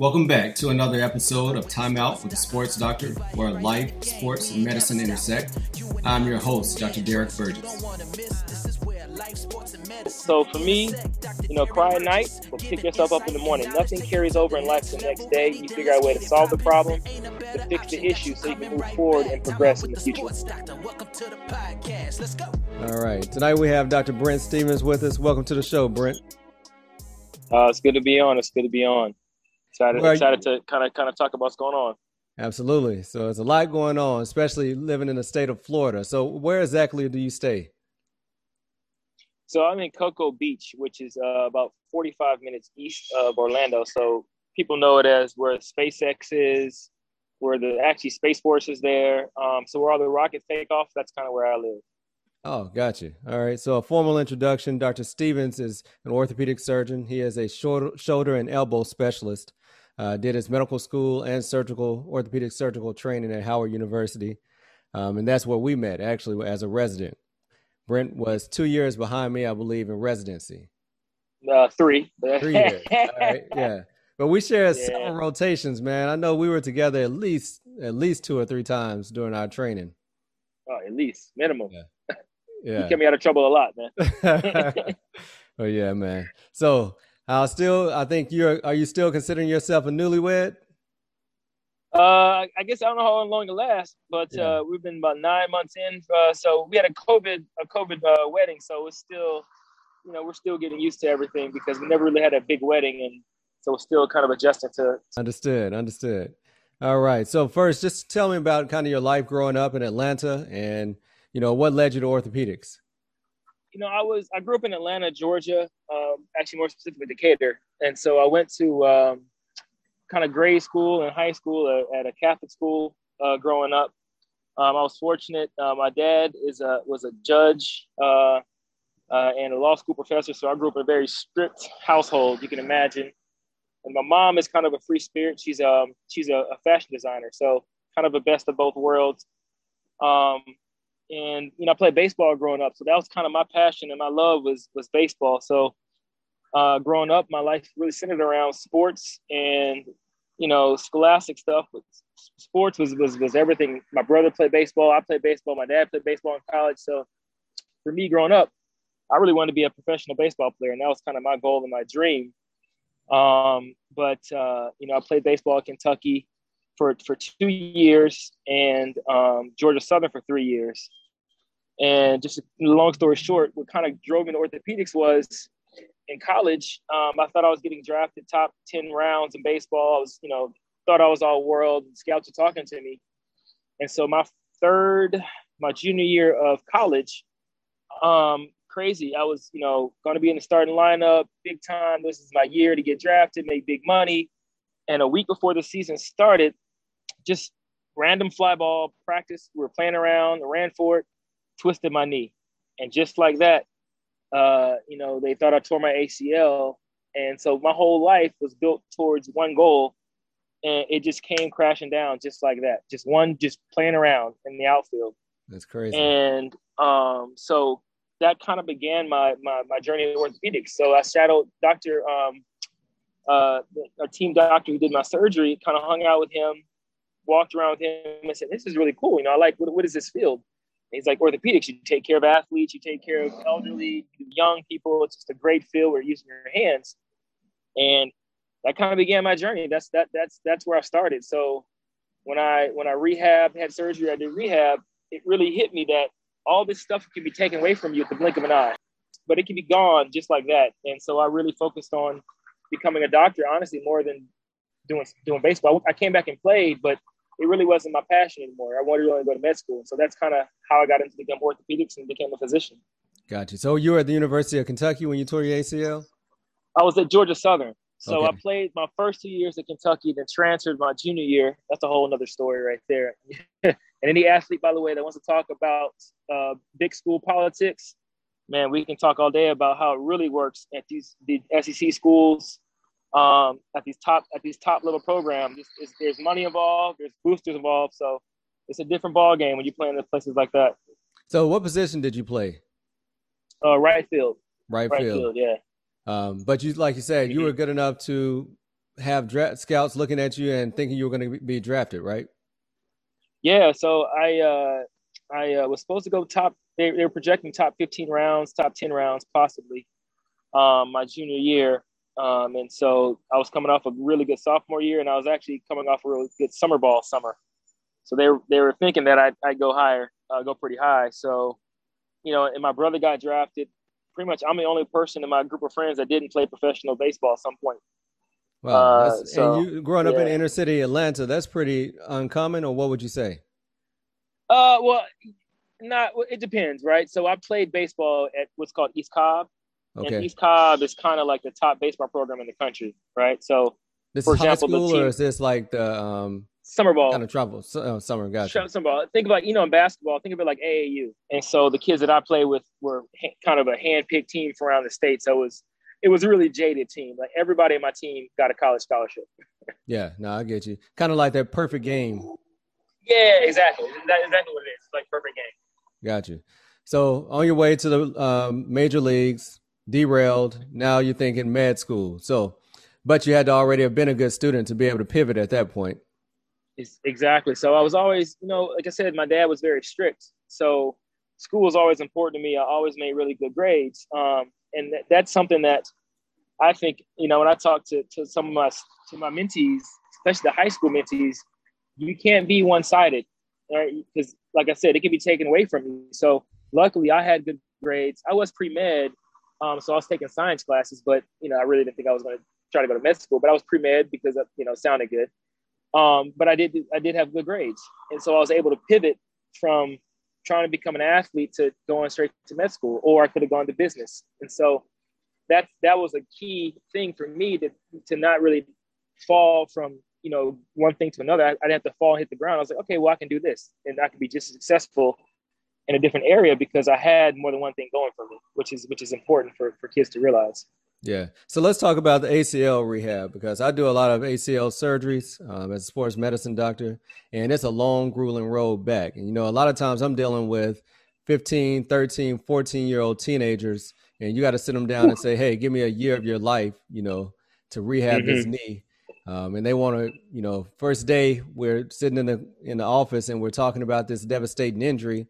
Welcome back to another episode of Time Out with the Sports Doctor, where life, sports, and medicine intersect. I'm your host, Dr. Derek Burgess. So for me, you know, cry at night, but pick yourself up in the morning. Nothing carries over in life the next day. You figure out a way to solve the problem, to fix the issue, so you can move forward and progress in the future. All right. Tonight we have Dr. Brent Stevens with us. Welcome to the show, Brent. Uh, it's good to be on. It's good to be on. Excited, excited to kind of kind of talk about what's going on. Absolutely. So there's a lot going on, especially living in the state of Florida. So where exactly do you stay? So I'm in Cocoa Beach, which is uh, about 45 minutes east of Orlando. So people know it as where SpaceX is, where the actually Space Force is there. Um, so where all the rockets take off, that's kind of where I live. Oh, gotcha. All right. So a formal introduction. Dr. Stevens is an orthopedic surgeon. He is a shoulder, shoulder and elbow specialist. Uh, did his medical school and surgical orthopedic surgical training at Howard University, um, and that's where we met actually as a resident. Brent was two years behind me, I believe, in residency. Uh, three. Three years. yeah. But we shared yeah. several rotations, man. I know we were together at least at least two or three times during our training. Oh, at least minimum. Yeah. Yeah. you kept me out of trouble a lot, man. oh yeah, man. So I'll still I think you're are you still considering yourself a newlywed? Uh, I guess I don't know how long it lasts, but yeah. uh, we've been about nine months in. Uh, so we had a COVID a COVID uh, wedding, so it's still, you know, we're still getting used to everything because we never really had a big wedding, and so we're still kind of adjusting to. Understood. Understood. All right. So first, just tell me about kind of your life growing up in Atlanta, and you know what led you to orthopedics. You know, I was I grew up in Atlanta, Georgia, um, actually more specifically Decatur, and so I went to. Um, kind of grade school and high school at, a Catholic school uh, growing up. Um, I was fortunate. Uh, my dad is a was a judge uh, uh, and a law school professor, so I grew up in a very strict household. You can imagine. And my mom is kind of a free spirit. She's um she's a, a fashion designer, so kind of a best of both worlds. Um, and you know, I played baseball growing up, so that was kind of my passion and my love was was baseball. So uh, growing up, my life really centered around sports and you know scholastic stuff. Sports was was was everything. My brother played baseball. I played baseball. My dad played baseball in college. So for me, growing up, I really wanted to be a professional baseball player, and that was kind of my goal and my dream. Um, but uh, you know, I played baseball at Kentucky for for two years and um, Georgia Southern for three years. And just a long story short, what kind of drove me to orthopedics was in college, um, I thought I was getting drafted top 10 rounds in baseball. I was, you know, thought I was all world. Scouts were talking to me. And so my third, my junior year of college, um, crazy. I was, you know, going to be in the starting lineup, big time. This is my year to get drafted, make big money. And a week before the season started, just random fly ball practice. We were playing around, ran for it, twisted my knee. And just like that, uh, you know, they thought I tore my ACL. And so my whole life was built towards one goal. And it just came crashing down just like that. Just one, just playing around in the outfield. That's crazy. And um, so that kind of began my, my, my journey in orthopedics. So I shadowed Dr. Um, uh, a team doctor who did my surgery, kind of hung out with him, walked around with him and said, this is really cool. You know, I like, what, what is this field? He's like orthopedics. You take care of athletes, you take care of elderly, young people. It's just a great field you're using your hands, and that kind of began my journey. That's that that's that's where I started. So when I when I rehab had surgery, I did rehab. It really hit me that all this stuff can be taken away from you at the blink of an eye, but it can be gone just like that. And so I really focused on becoming a doctor, honestly, more than doing doing baseball. I came back and played, but it really wasn't my passion anymore. I wanted to only go to med school. So that's kind of how I got into become orthopedics and became a physician. Gotcha. So you were at the University of Kentucky when you tore your ACL? I was at Georgia Southern. So okay. I played my first two years at Kentucky, then transferred my junior year. That's a whole other story right there. and any athlete, by the way, that wants to talk about uh, big school politics, man, we can talk all day about how it really works at these the SEC schools, um, at these top at these top level programs. It's, it's, there's money involved, there's boosters involved, so it's a different ball game when you play in the places like that. So, what position did you play? Uh, right field. Right, right field. field. Yeah. Um, but you, like you said, you were good enough to have draft scouts looking at you and thinking you were going to be drafted, right? Yeah. So I uh, I uh, was supposed to go top. They, they were projecting top 15 rounds, top 10 rounds, possibly um, my junior year. Um, and so I was coming off a really good sophomore year, and I was actually coming off a really good summer ball summer. So they were, they were thinking that I'd, I'd go higher, uh, go pretty high. So, you know, and my brother got drafted. Pretty much, I'm the only person in my group of friends that didn't play professional baseball at some point. Wow. Uh, so, and you growing up yeah. in inner city Atlanta, that's pretty uncommon, or what would you say? Uh, well, not. It depends, right? So I played baseball at what's called East Cobb, Okay. And East Cobb is kind of like the top baseball program in the country, right? So, this for is example, high school, team, or is this like the um, summer ball kind of travel? Uh, summer, gotcha. Summer ball. Think about you know in basketball. Think of it like AAU. And so the kids that I play with were ha- kind of a hand-picked team from around the state. So it was it was a really jaded team. Like everybody in my team got a college scholarship. yeah, no, I get you. Kind of like that perfect game. Yeah, exactly. That's exactly what it is. Like perfect game. Got you. So on your way to the um, major leagues, derailed. Now you're thinking med school. So, but you had to already have been a good student to be able to pivot at that point. Exactly. So I was always, you know, like I said, my dad was very strict. So school was always important to me. I always made really good grades. Um, and th- that's something that I think, you know, when I talk to, to some of my, to my mentees, especially the high school mentees, you can't be one-sided, right? Because like I said, it can be taken away from you. So luckily I had good grades. I was pre-med, um, so I was taking science classes, but you know, I really didn't think I was going to try to go to med school. But I was pre med because you know sounded good. Um, but I did I did have good grades, and so I was able to pivot from trying to become an athlete to going straight to med school, or I could have gone to business. And so that that was a key thing for me to to not really fall from you know one thing to another. I, would have to fall and hit the ground. I was like, okay, well, I can do this, and I can be just as successful in a different area because I had more than one thing going for me, which is which is important for, for kids to realize. Yeah. So let's talk about the ACL rehab because I do a lot of ACL surgeries um, as a sports medicine doctor, and it's a long, grueling road back. And, you know, a lot of times I'm dealing with 15, 13, 14 year old teenagers, and you got to sit them down and say, hey, give me a year of your life, you know, to rehab mm-hmm. this knee. Um, and they want to, you know, first day we're sitting in the in the office and we're talking about this devastating injury,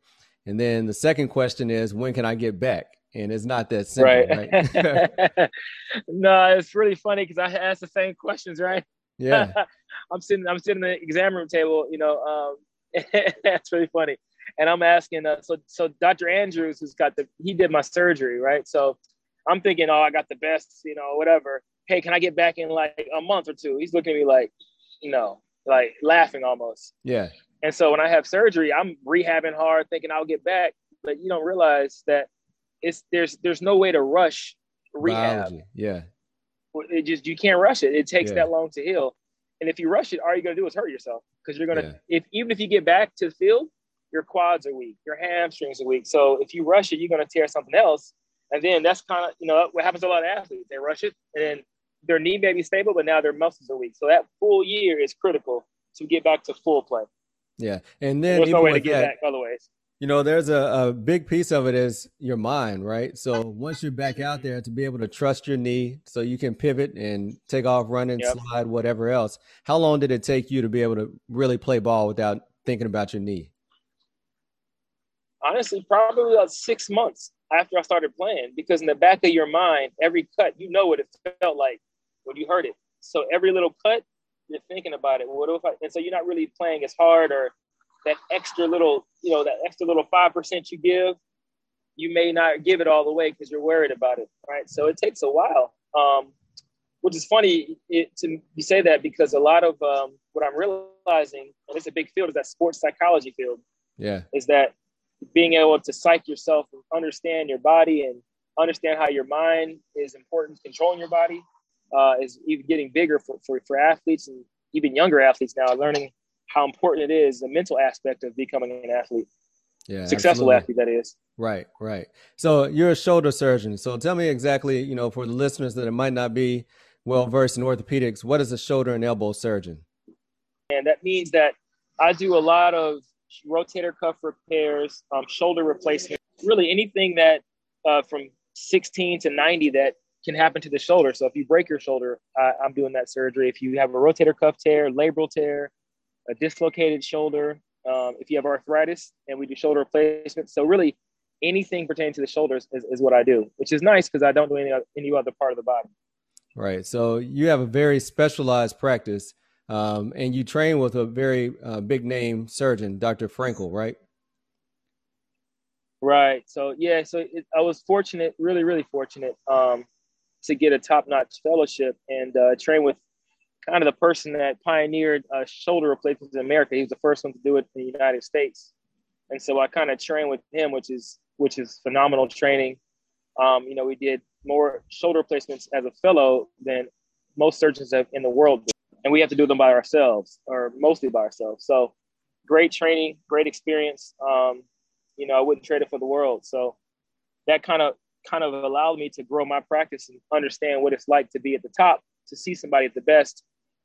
and then the second question is, when can I get back? And it's not that simple, right? right? no, it's really funny because I ask the same questions, right? Yeah. I'm sitting, I'm sitting in the exam room table, you know, um, that's really funny. And I'm asking, uh, so, so Dr. Andrews, who's got the, he did my surgery, right? So I'm thinking, oh, I got the best, you know, whatever. Hey, can I get back in like a month or two? He's looking at me like, no, like laughing almost. Yeah. And so when I have surgery, I'm rehabbing hard, thinking I'll get back, but you don't realize that it's there's there's no way to rush rehab. Biology. Yeah. It just you can't rush it. It takes yeah. that long to heal. And if you rush it, all you're gonna do is hurt yourself because you're gonna yeah. if even if you get back to the field, your quads are weak, your hamstrings are weak. So if you rush it, you're gonna tear something else. And then that's kind of you know what happens to a lot of athletes. They rush it, and then their knee may be stable, but now their muscles are weak. So that full year is critical to get back to full play. Yeah, and then there's no way to get that, back otherwise. You know, there's a, a big piece of it is your mind, right? So once you're back out there, to be able to trust your knee, so you can pivot and take off, running, yep. slide, whatever else. How long did it take you to be able to really play ball without thinking about your knee? Honestly, probably about six months after I started playing, because in the back of your mind, every cut, you know what it felt like when you heard it. So every little cut, you're thinking about it. What if I, and so you're not really playing as hard or that extra little, you know, that extra little 5% you give, you may not give it all the way because you're worried about it. Right. So it takes a while. Um, which is funny it, to you say that because a lot of um, what I'm realizing, and it's a big field, is that sports psychology field. Yeah. Is that being able to psych yourself and understand your body and understand how your mind is important controlling your body uh, is even getting bigger for, for, for athletes and even younger athletes now learning how important it is the mental aspect of becoming an athlete. Yeah successful absolutely. athlete that is. Right right. So you're a shoulder surgeon. So tell me exactly you know for the listeners that it might not be well versed in orthopedics what is a shoulder and elbow surgeon? And that means that i do a lot of rotator cuff repairs um, shoulder replacement really anything that uh, from 16 to 90 that can happen to the shoulder. So if you break your shoulder, uh, I'm doing that surgery. If you have a rotator cuff tear, labral tear, a dislocated shoulder, um, if you have arthritis, and we do shoulder replacement. So really, anything pertaining to the shoulders is, is what I do, which is nice because I don't do any any other part of the body. Right. So you have a very specialized practice, um, and you train with a very uh, big name surgeon, Dr. Frankle, right? Right. So yeah. So it, I was fortunate, really, really fortunate, um, to get a top-notch fellowship and uh, train with kind of the person that pioneered uh, shoulder replacements in America. He was the first one to do it in the United States, and so I kind of trained with him, which is which is phenomenal training. Um, you know, we did more shoulder replacements as a fellow than most surgeons have in the world, and we have to do them by ourselves or mostly by ourselves. So, great training, great experience. Um, you know, I wouldn't trade it for the world. So, that kind of kind of allowed me to grow my practice and understand what it's like to be at the top, to see somebody at the best.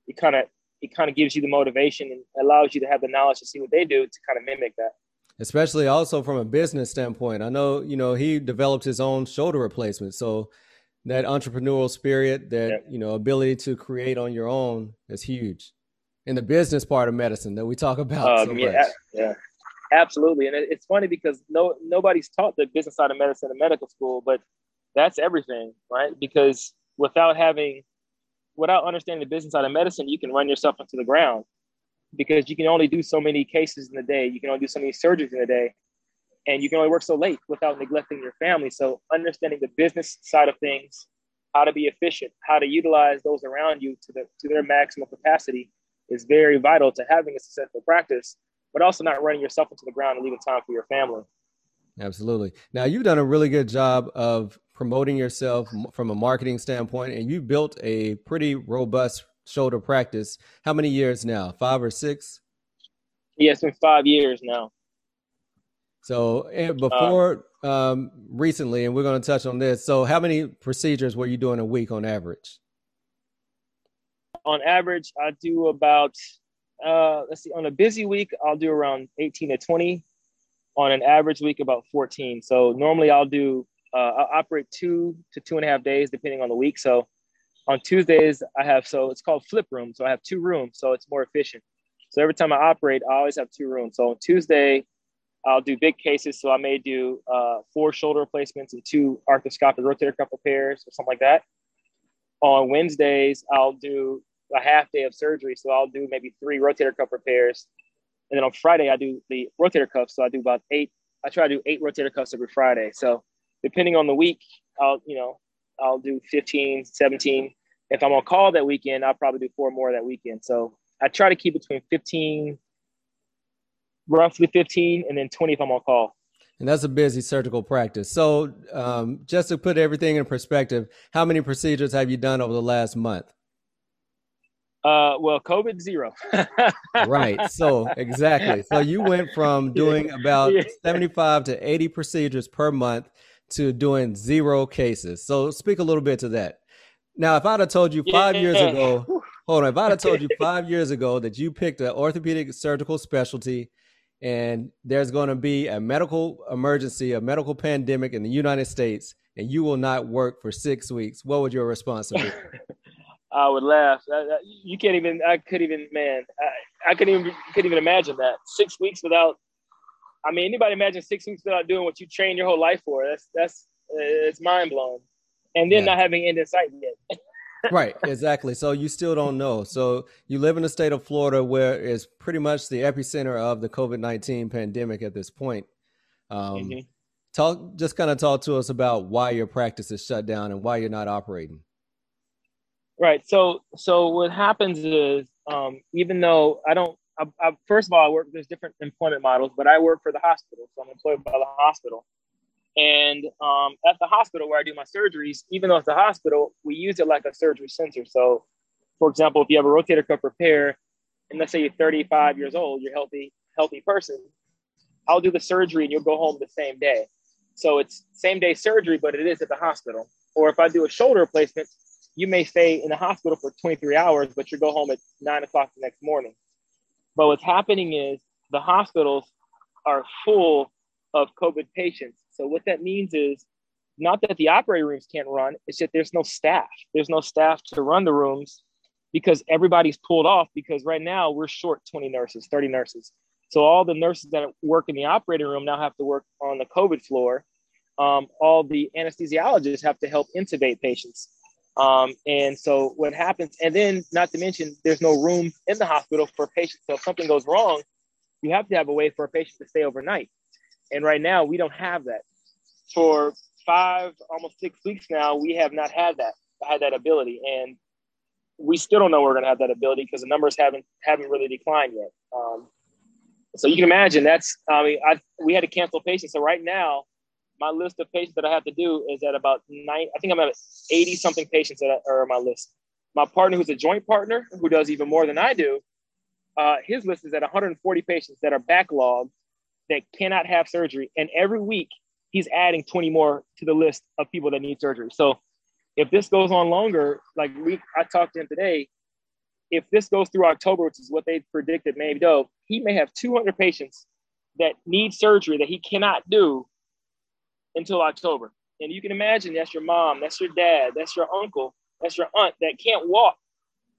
It kind of it kind of gives you the motivation and allows you to have the knowledge to see what they do to kind of mimic that especially also from a business standpoint. I know, you know, he developed his own shoulder replacement. So that entrepreneurial spirit, that, yeah. you know, ability to create on your own is huge in the business part of medicine that we talk about. Um, so yeah, yeah, absolutely. And it's funny because no, nobody's taught the business side of medicine in medical school, but that's everything, right? Because without having, without understanding the business side of medicine, you can run yourself into the ground because you can only do so many cases in a day. You can only do so many surgeries in a day. And you can only work so late without neglecting your family. So understanding the business side of things, how to be efficient, how to utilize those around you to the to their maximum capacity is very vital to having a successful practice, but also not running yourself into the ground and leaving time for your family. Absolutely. Now you've done a really good job of promoting yourself from a marketing standpoint, and you built a pretty robust shoulder practice. How many years now? Five or six? Yeah, it's been five years now. So before uh, um, recently, and we're going to touch on this. So, how many procedures were you doing a week on average? On average, I do about uh, let's see. On a busy week, I'll do around eighteen to twenty. On an average week, about fourteen. So normally, I'll do uh, I'll operate two to two and a half days, depending on the week. So on Tuesdays, I have so it's called flip room. So I have two rooms, so it's more efficient. So every time I operate, I always have two rooms. So on Tuesday, I'll do big cases. So I may do uh, four shoulder replacements and two arthroscopic rotator cuff repairs or something like that. On Wednesdays, I'll do a half day of surgery. So I'll do maybe three rotator cuff repairs. And then on Friday, I do the rotator cuff. So I do about eight. I try to do eight rotator cuffs every Friday. So depending on the week, I'll, you know, I'll do 15, 17. If I'm on call that weekend, I'll probably do four more that weekend. So I try to keep between 15, roughly 15, and then 20 if I'm on call. And that's a busy surgical practice. So, um, just to put everything in perspective, how many procedures have you done over the last month? Uh, well, COVID zero. right. So exactly. So you went from doing about yeah. 75 to 80 procedures per month to doing zero cases. So speak a little bit to that. Now, if I'd have told you five yeah. years ago, hold on, if I'd have told you five years ago that you picked an orthopedic surgical specialty and there's going to be a medical emergency, a medical pandemic in the United States, and you will not work for six weeks, what would your response be? I would laugh. you can't even. I couldn't even. Man, I, I couldn't even. Couldn't even imagine that. Six weeks without I mean, anybody imagine six weeks without doing what you trained your whole life for? That's that's it's mind blowing, and then yeah. not having end in sight yet. right, exactly. So you still don't know. So you live in the state of Florida, where it's pretty much the epicenter of the COVID nineteen pandemic at this point. Um, mm-hmm. Talk, just kind of talk to us about why your practice is shut down and why you're not operating. Right. So, so what happens is, um, even though I don't I, I, first of all, I work. There's different employment models, but I work for the hospital, so I'm employed by the hospital. And um, at the hospital where I do my surgeries, even though it's a hospital, we use it like a surgery center. So, for example, if you have a rotator cuff repair, and let's say you're 35 years old, you're healthy, healthy person, I'll do the surgery and you'll go home the same day. So it's same day surgery, but it is at the hospital. Or if I do a shoulder replacement, you may stay in the hospital for 23 hours, but you go home at nine o'clock the next morning. But what's happening is the hospitals are full of COVID patients. So what that means is not that the operating rooms can't run, it's that there's no staff. There's no staff to run the rooms because everybody's pulled off because right now we're short 20 nurses, 30 nurses. So all the nurses that work in the operating room now have to work on the COVID floor. Um, all the anesthesiologists have to help intubate patients. Um, and so what happens, and then not to mention, there's no room in the hospital for patients. So if something goes wrong, you have to have a way for a patient to stay overnight. And right now, we don't have that. For five, almost six weeks now, we have not had that, had that ability. And we still don't know we're going to have that ability because the numbers haven't haven't really declined yet. Um, so you can imagine that's. I mean, I we had to cancel patients. So right now, my list of patients that I have to do is at about nine. I think I'm at eighty something patients that are on my list. My partner, who's a joint partner, who does even more than I do, uh, his list is at 140 patients that are backlogged that cannot have surgery, and every week he's adding 20 more to the list of people that need surgery. So if this goes on longer, like we, I talked to him today, if this goes through October, which is what they predicted maybe though, he may have 200 patients that need surgery that he cannot do until October. And you can imagine that's your mom, that's your dad, that's your uncle, that's your aunt that can't walk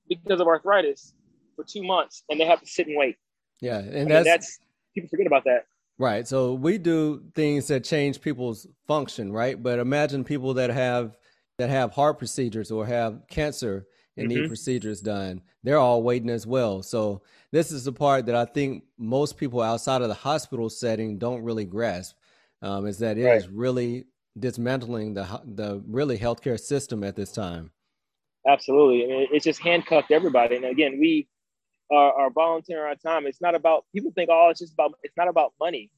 because of arthritis for two months and they have to sit and wait. Yeah. And that's, that's people forget about that. Right. So we do things that change people's function, right? But imagine people that have that have heart procedures or have cancer and mm-hmm. need procedures done. They're all waiting as well. So this is the part that I think most people outside of the hospital setting don't really grasp. Um, is that it right. is really dismantling the the really healthcare system at this time. Absolutely, I mean, it's just handcuffed everybody. And again, we are, are volunteering our time. It's not about people think, oh, it's just about. It's not about money.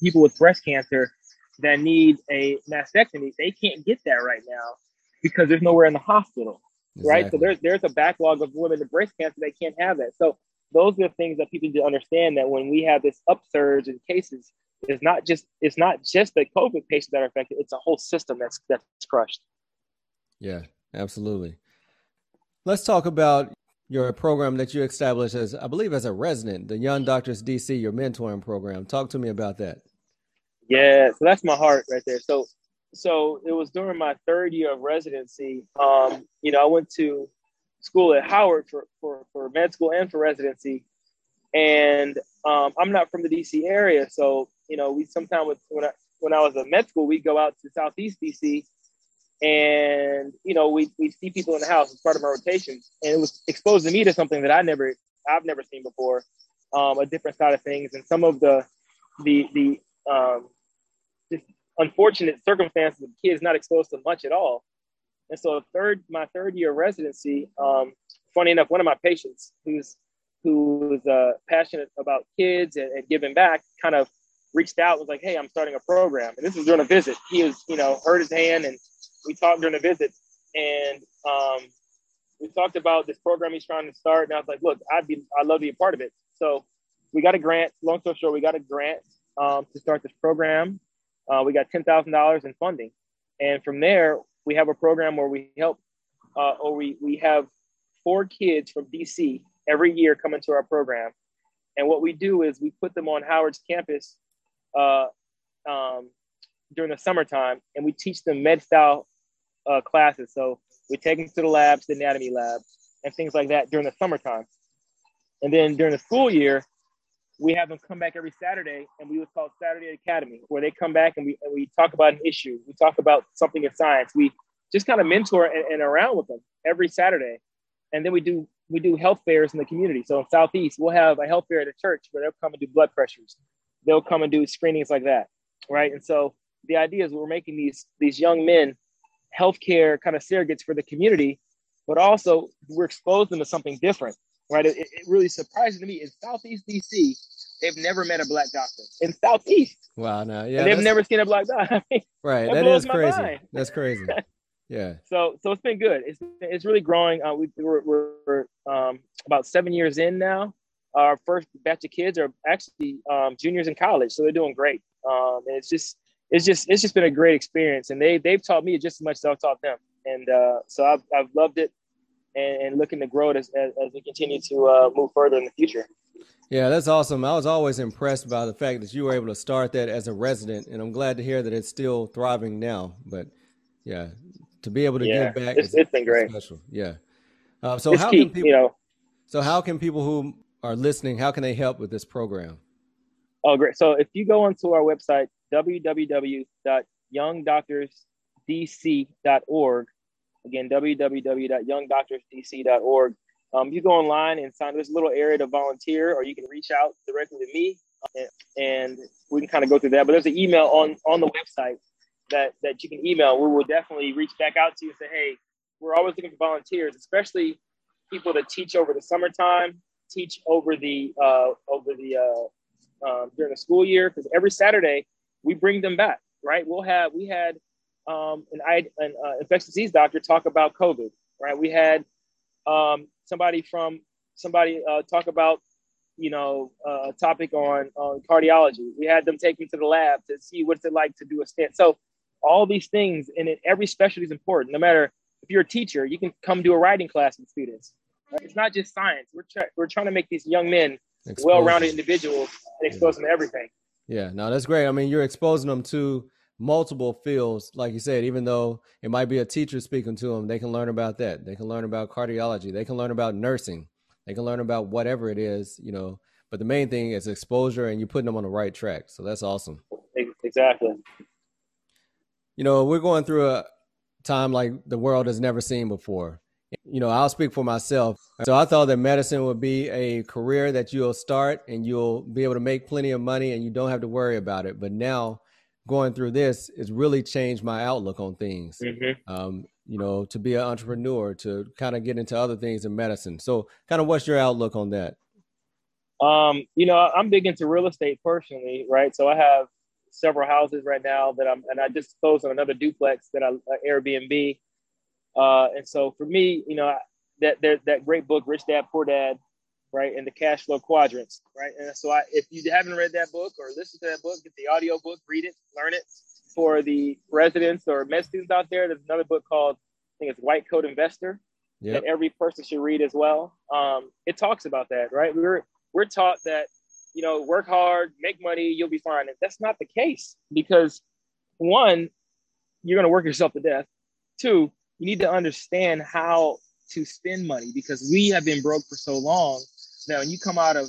People with breast cancer that need a mastectomy, they can't get that right now because there's nowhere in the hospital, exactly. right? So there's there's a backlog of women with breast cancer that can't have that. So those are the things that people need to understand that when we have this upsurge in cases, it's not just it's not just the COVID patients that are affected; it's a whole system that's that's crushed. Yeah, absolutely. Let's talk about your program that you established as, I believe, as a resident, the Young Doctors DC, your mentoring program. Talk to me about that. Yeah, so that's my heart right there. So so it was during my third year of residency. Um, you know, I went to school at Howard for, for, for med school and for residency. And um, I'm not from the DC area. So, you know, we sometimes when I, when I was in med school, we'd go out to Southeast DC and, you know, we we see people in the house as part of our rotation. And it was exposed to me to something that I never, I've never seen before, um, a different side of things. And some of the, the, the, um, just unfortunate circumstances of kids not exposed to much at all. And so, third, my third year residency, um, funny enough, one of my patients who's who was uh, passionate about kids and, and, giving back, kind of reached out, was like, "Hey, I'm starting a program." And this was during a visit. He was, you know, hurt his hand, and we talked during the visit, and um, we talked about this program he's trying to start. And I was like, "Look, I'd be, I'd love to be a part of it." So we got a grant. Long story short, we got a grant um, to start this program. Uh, we got $10,000 in funding. And from there, we have a program where we help, uh, or we, we have four kids from DC every year come into our program. And what we do is we put them on Howard's campus uh, um, during the summertime and we teach them med style uh, classes. So we take them to the labs, the anatomy lab, and things like that during the summertime. And then during the school year, we have them come back every Saturday, and we was called Saturday Academy, where they come back and we and we talk about an issue, we talk about something in science, we just kind of mentor and, and around with them every Saturday, and then we do we do health fairs in the community. So in Southeast, we'll have a health fair at a church where they'll come and do blood pressures, they'll come and do screenings like that, right? And so the idea is we're making these these young men healthcare kind of surrogates for the community, but also we're exposing them to something different right? It, it really surprising to me in Southeast DC, they've never met a black doctor in Southeast. Wow, no, yeah, they've never seen a black doctor. right, that, that is crazy. Mind. That's crazy. Yeah. so, so it's been good. It's it's really growing. Uh, we, we're, we're um, about seven years in now. Our first batch of kids are actually um, juniors in college, so they're doing great. Um, and it's just it's just it's just been a great experience, and they they've taught me just as much as I've taught them, and uh, so I've I've loved it and, and looking to grow it as, as, as we continue to uh, move further in the future. Yeah, that's awesome. I was always impressed by the fact that you were able to start that as a resident, and I'm glad to hear that it's still thriving now. But Yeah, to be able to yeah, give back, it's, it's been great. Special. Yeah. Uh, so it's how key, can people? You know, so how can people who are listening? How can they help with this program? Oh, great! So if you go onto our website www.youngdoctorsdc.org, again www.youngdoctorsdc.org, um, you go online and sign. A little area to volunteer, or you can reach out directly to me, and, and we can kind of go through that. But there's an email on on the website that that you can email. We will definitely reach back out to you and say, hey, we're always looking for volunteers, especially people that teach over the summertime, teach over the uh, over the uh, um, during the school year. Because every Saturday we bring them back. Right? We'll have we had um, an, an uh, infectious disease doctor talk about COVID. Right? We had um, somebody from somebody uh, talk about you know uh, a topic on on cardiology. We had them take me to the lab to see what's it like to do a stent. So all these things, and in every specialty is important. No matter if you're a teacher, you can come do a writing class with students. Right? It's not just science. We're try- we're trying to make these young men well-rounded individuals and expose yeah. them to everything. Yeah, no, that's great. I mean, you're exposing them to multiple fields, like you said. Even though it might be a teacher speaking to them, they can learn about that. They can learn about cardiology. They can learn about nursing. They can learn about whatever it is, you know. But the main thing is exposure, and you're putting them on the right track. So that's awesome. Exactly you know, we're going through a time like the world has never seen before. You know, I'll speak for myself. So I thought that medicine would be a career that you'll start and you'll be able to make plenty of money and you don't have to worry about it. But now going through this has really changed my outlook on things. Mm-hmm. Um, you know, to be an entrepreneur, to kind of get into other things in medicine. So, kind of, what's your outlook on that? Um, you know, I'm big into real estate personally, right? So I have several houses right now that I'm, and I just closed on another duplex that I uh, Airbnb. Uh, and so for me, you know, that that that great book, Rich Dad Poor Dad, right, and the cash flow quadrants, right. And so I, if you haven't read that book or listened to that book, get the audio book, read it, learn it. For the residents or med students out there, there's another book called, I think it's White Coat Investor, yep. that every person should read as well. Um, it talks about that, right? We're we're taught that you know, work hard, make money, you'll be fine. And that's not the case because one, you're going to work yourself to death. Two, you need to understand how to spend money because we have been broke for so long. Now, when you come out of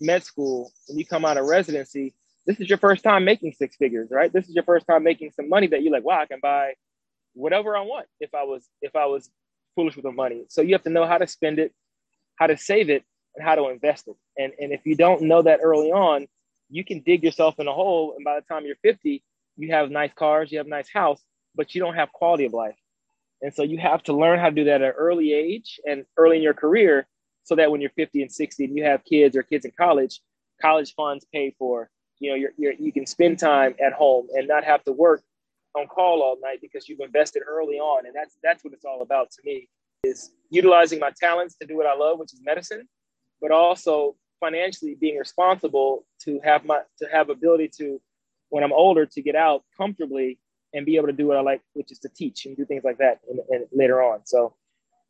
med school, when you come out of residency, this is your first time making six figures, right? This is your first time making some money that you're like, wow, I can buy whatever I want if I was if I was foolish with the money. So you have to know how to spend it, how to save it, and how to invest it. And, and if you don't know that early on, you can dig yourself in a hole. And by the time you're 50, you have nice cars, you have nice house, but you don't have quality of life. And so you have to learn how to do that at an early age and early in your career so that when you're 50 and 60 and you have kids or kids in college, college funds pay for, you know, you're, you're, you can spend time at home and not have to work on call all night because you've invested early on. And that's, that's what it's all about to me is utilizing my talents to do what I love, which is medicine, but also financially being responsible to have my to have ability to when I'm older to get out comfortably and be able to do what I like, which is to teach and do things like that and, and later on. So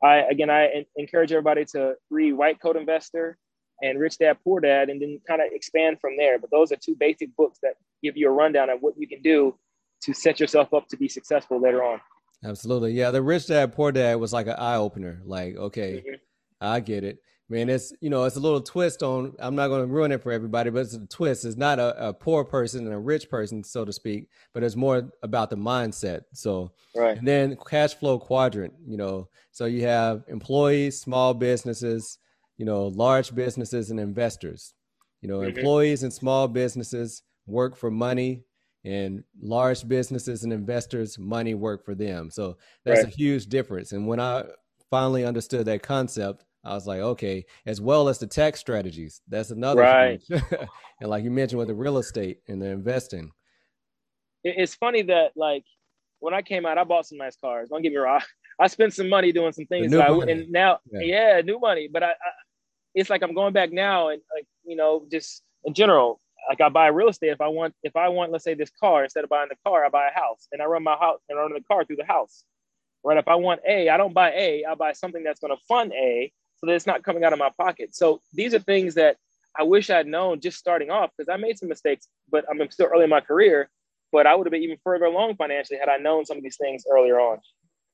I again I encourage everybody to read White Coat Investor and Rich Dad Poor Dad and then kind of expand from there. But those are two basic books that give you a rundown of what you can do to set yourself up to be successful later on. Absolutely. Yeah, the Rich Dad Poor Dad was like an eye opener. Like, okay, mm-hmm. I get it man, it's you know, it's a little twist on. I'm not going to ruin it for everybody, but it's a twist. It's not a, a, poor person and a rich person, so to speak, but it's more about the mindset. So, right. And then cash flow quadrant. You know, so you have employees, small businesses, you know, large businesses, and investors. You know, mm-hmm. employees and small businesses work for money. And large businesses and investors, money work for them. So that's right. a huge difference. And when I finally understood that concept, I was like, okay, as well as the tax strategies. That's another right. and like you mentioned with the real estate and the investing. It's funny that like when I came out, I bought some nice cars. Don't get me wrong. I spent some money doing some things, I, and now, yeah. yeah. new money. But I, I, it's like I'm going back now, and like you know, just in general, like I buy real estate if I want. If I want, let's say this car, instead of buying the car, I buy a house, and I run my house and run the car through the house. Right? If I want A, I don't buy A. I buy something that's going to fund A, so that it's not coming out of my pocket. So these are things that I wish I'd known just starting off because I made some mistakes, but I'm still early in my career. but I would have been even further along financially had I known some of these things earlier on.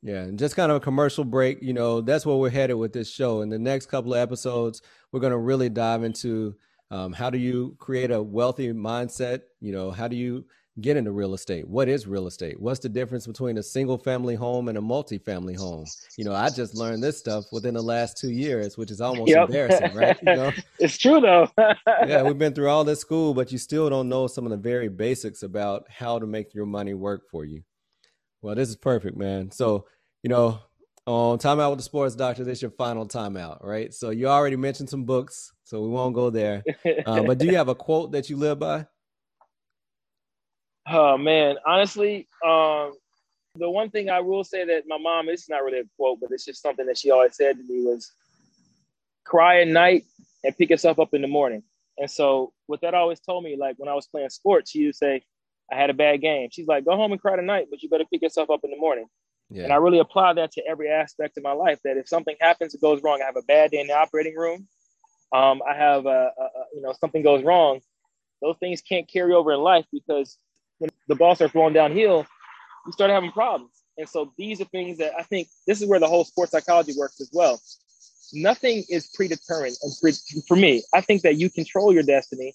Yeah, and just kind of a commercial break, you know, that's where we're headed with this show. In the next couple of episodes, we're going to really dive into um, how do you create a wealthy mindset? You know, how do you get into real estate? What is real estate? What's the difference between a single family home and a multi-family home? You know, I just learned this stuff within the last two years, which is almost yep. embarrassing, right? You know? it's true though. yeah, we've been through all this school, but you still don't know some of the very basics about how to make your money work for you. Well, this is perfect, man. So, you know, on Timeout with the Sports Doctor, this is your final timeout, right? So you already mentioned some books, so we won't go there. Uh, but do you have a quote that you live by? Oh man, honestly, um, the one thing I will say that my mom, it's not really a quote, but it's just something that she always said to me was, "Cry at night and pick yourself up in the morning." And so, what that always told me, like when I was playing sports, she would say, I had a bad game. She's like, go home and cry tonight, but you better pick yourself up in the morning. Yeah. And I really apply that to every aspect of my life. That if something happens, it goes wrong. I have a bad day in the operating room. Um, I have a, a, you know something goes wrong. Those things can't carry over in life because the ball starts rolling downhill, you start having problems. And so these are things that I think this is where the whole sports psychology works as well. Nothing is predetermined. And pre- for me, I think that you control your destiny,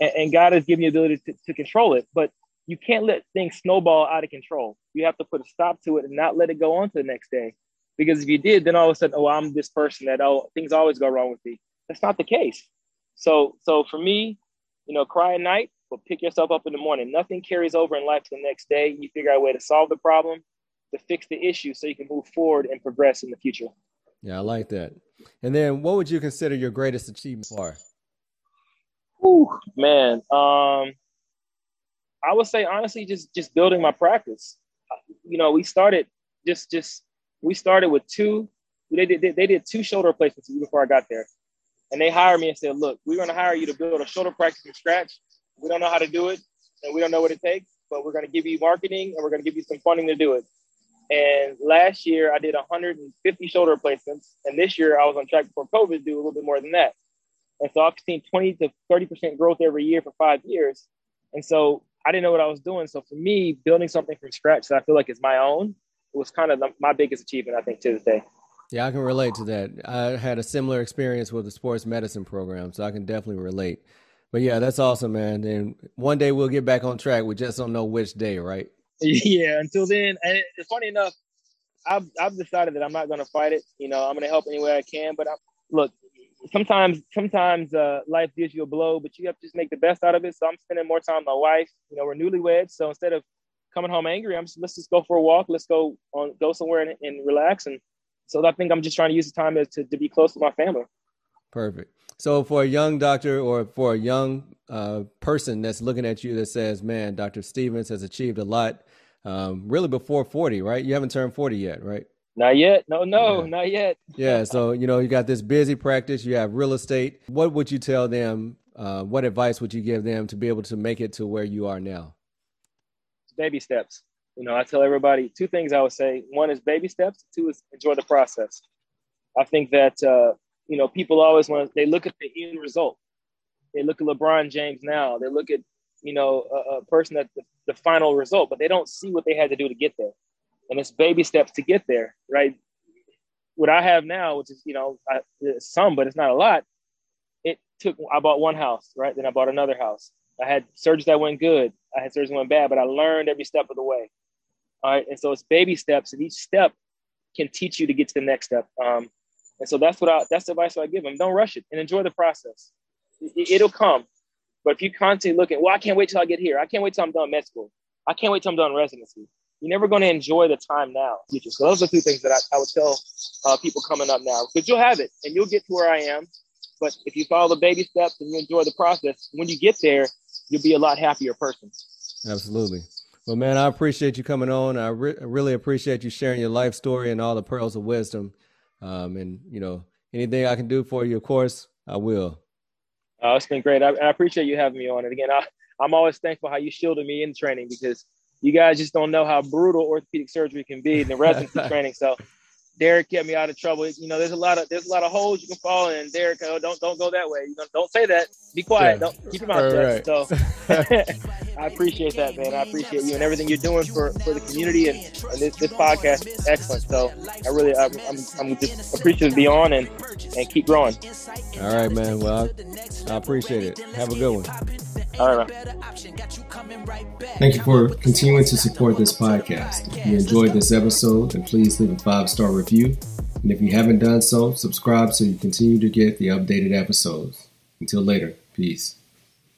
and, and God has given you the ability to, to control it. But you can't let things snowball out of control. You have to put a stop to it and not let it go on to the next day. Because if you did, then all of a sudden, oh, I'm this person that oh things always go wrong with me. That's not the case. So so for me, you know, cry at night, but pick yourself up in the morning. Nothing carries over in life to the next day. You figure out a way to solve the problem, to fix the issue so you can move forward and progress in the future. Yeah, I like that. And then what would you consider your greatest achievement for? Ooh, man. Um, I would say honestly, just just building my practice. You know, we started just just we started with two. They did they did two shoulder replacements before I got there, and they hired me and said, "Look, we're going to hire you to build a shoulder practice from scratch. We don't know how to do it, and we don't know what it takes, but we're going to give you marketing and we're going to give you some funding to do it." And last year I did 150 shoulder replacements, and this year I was on track before COVID to do a little bit more than that. And so I've seen 20 to 30 percent growth every year for five years. And so I didn't know what I was doing. So for me, building something from scratch that I feel like is my own was kind of my biggest achievement, I think, to this day. Yeah, I can relate to that. I had a similar experience with the sports medicine program, so I can definitely relate. But yeah, that's awesome, man. And one day we'll get back on track. We just don't know which day, right? Yeah. Until then, and it's funny enough, I've I've decided that I'm not going to fight it. You know, I'm going to help any way I can. But I, look, sometimes sometimes uh, life gives you a blow, but you have to just make the best out of it. So I'm spending more time with my wife. You know, we're newlyweds, so instead of coming home angry, I'm just let's just go for a walk. Let's go on go somewhere and, and relax. And so I think I'm just trying to use the time to, to be close to my family. Perfect. So for a young doctor or for a young uh, person that's looking at you that says, "Man, Doctor Stevens has achieved a lot," um, really before 40, right? You haven't turned 40 yet, right? Not yet. No, no, yeah. not yet. yeah. So, you know, you got this busy practice, you have real estate. What would you tell them? Uh, what advice would you give them to be able to make it to where you are now? Baby steps. You know, I tell everybody two things I would say. One is baby steps, two is enjoy the process. I think that, uh, you know, people always want to, they look at the end result. They look at LeBron James now. They look at, you know, a, a person at the, the final result, but they don't see what they had to do to get there and it's baby steps to get there, right? What I have now, which is you know I, some, but it's not a lot. It took. I bought one house, right? Then I bought another house. I had surgeries that went good. I had surgeries that went bad, but I learned every step of the way. All right, and so it's baby steps, and each step can teach you to get to the next step. Um, and so that's what I that's the advice I give them. Don't rush it and enjoy the process. It, will come. But if you constantly looking, well, I can't wait till I get here. I can't wait till I'm done med school. I can't wait till I'm done residency you're never going to enjoy the time now. So those are two things that I, I would tell uh, people coming up now, because you'll have it and you'll get to where I am. But if you follow the baby steps and you enjoy the process, when you get there, you'll be a lot happier person. Absolutely. Well, man, I appreciate you coming on. I re- really appreciate you sharing your life story and all the pearls of wisdom. Um, and you know, anything I can do for you, of course, I will. Uh, it's been great. I, I appreciate you having me on. And again, I, I'm always thankful how you shielded me in training because you guys just don't know how brutal orthopedic surgery can be in the residency training. So Derek kept me out of trouble. You know, there's a lot of there's a lot of holes you can fall in. Derek, oh, don't don't go that way. You don't, don't say that. Be quiet. Yeah. Don't keep your mouth shut. Right. So I appreciate that, man. I appreciate you and everything you're doing for, for the community and, and this, this podcast is excellent. So I really, I'm, I'm, I'm just appreciative to be on and, and keep growing. All right, man. Well, I appreciate it. Have a good one. All right. Thank you for continuing to support this podcast. If you enjoyed this episode, then please leave a five star review. And if you haven't done so, subscribe so you continue to get the updated episodes. Until later, peace.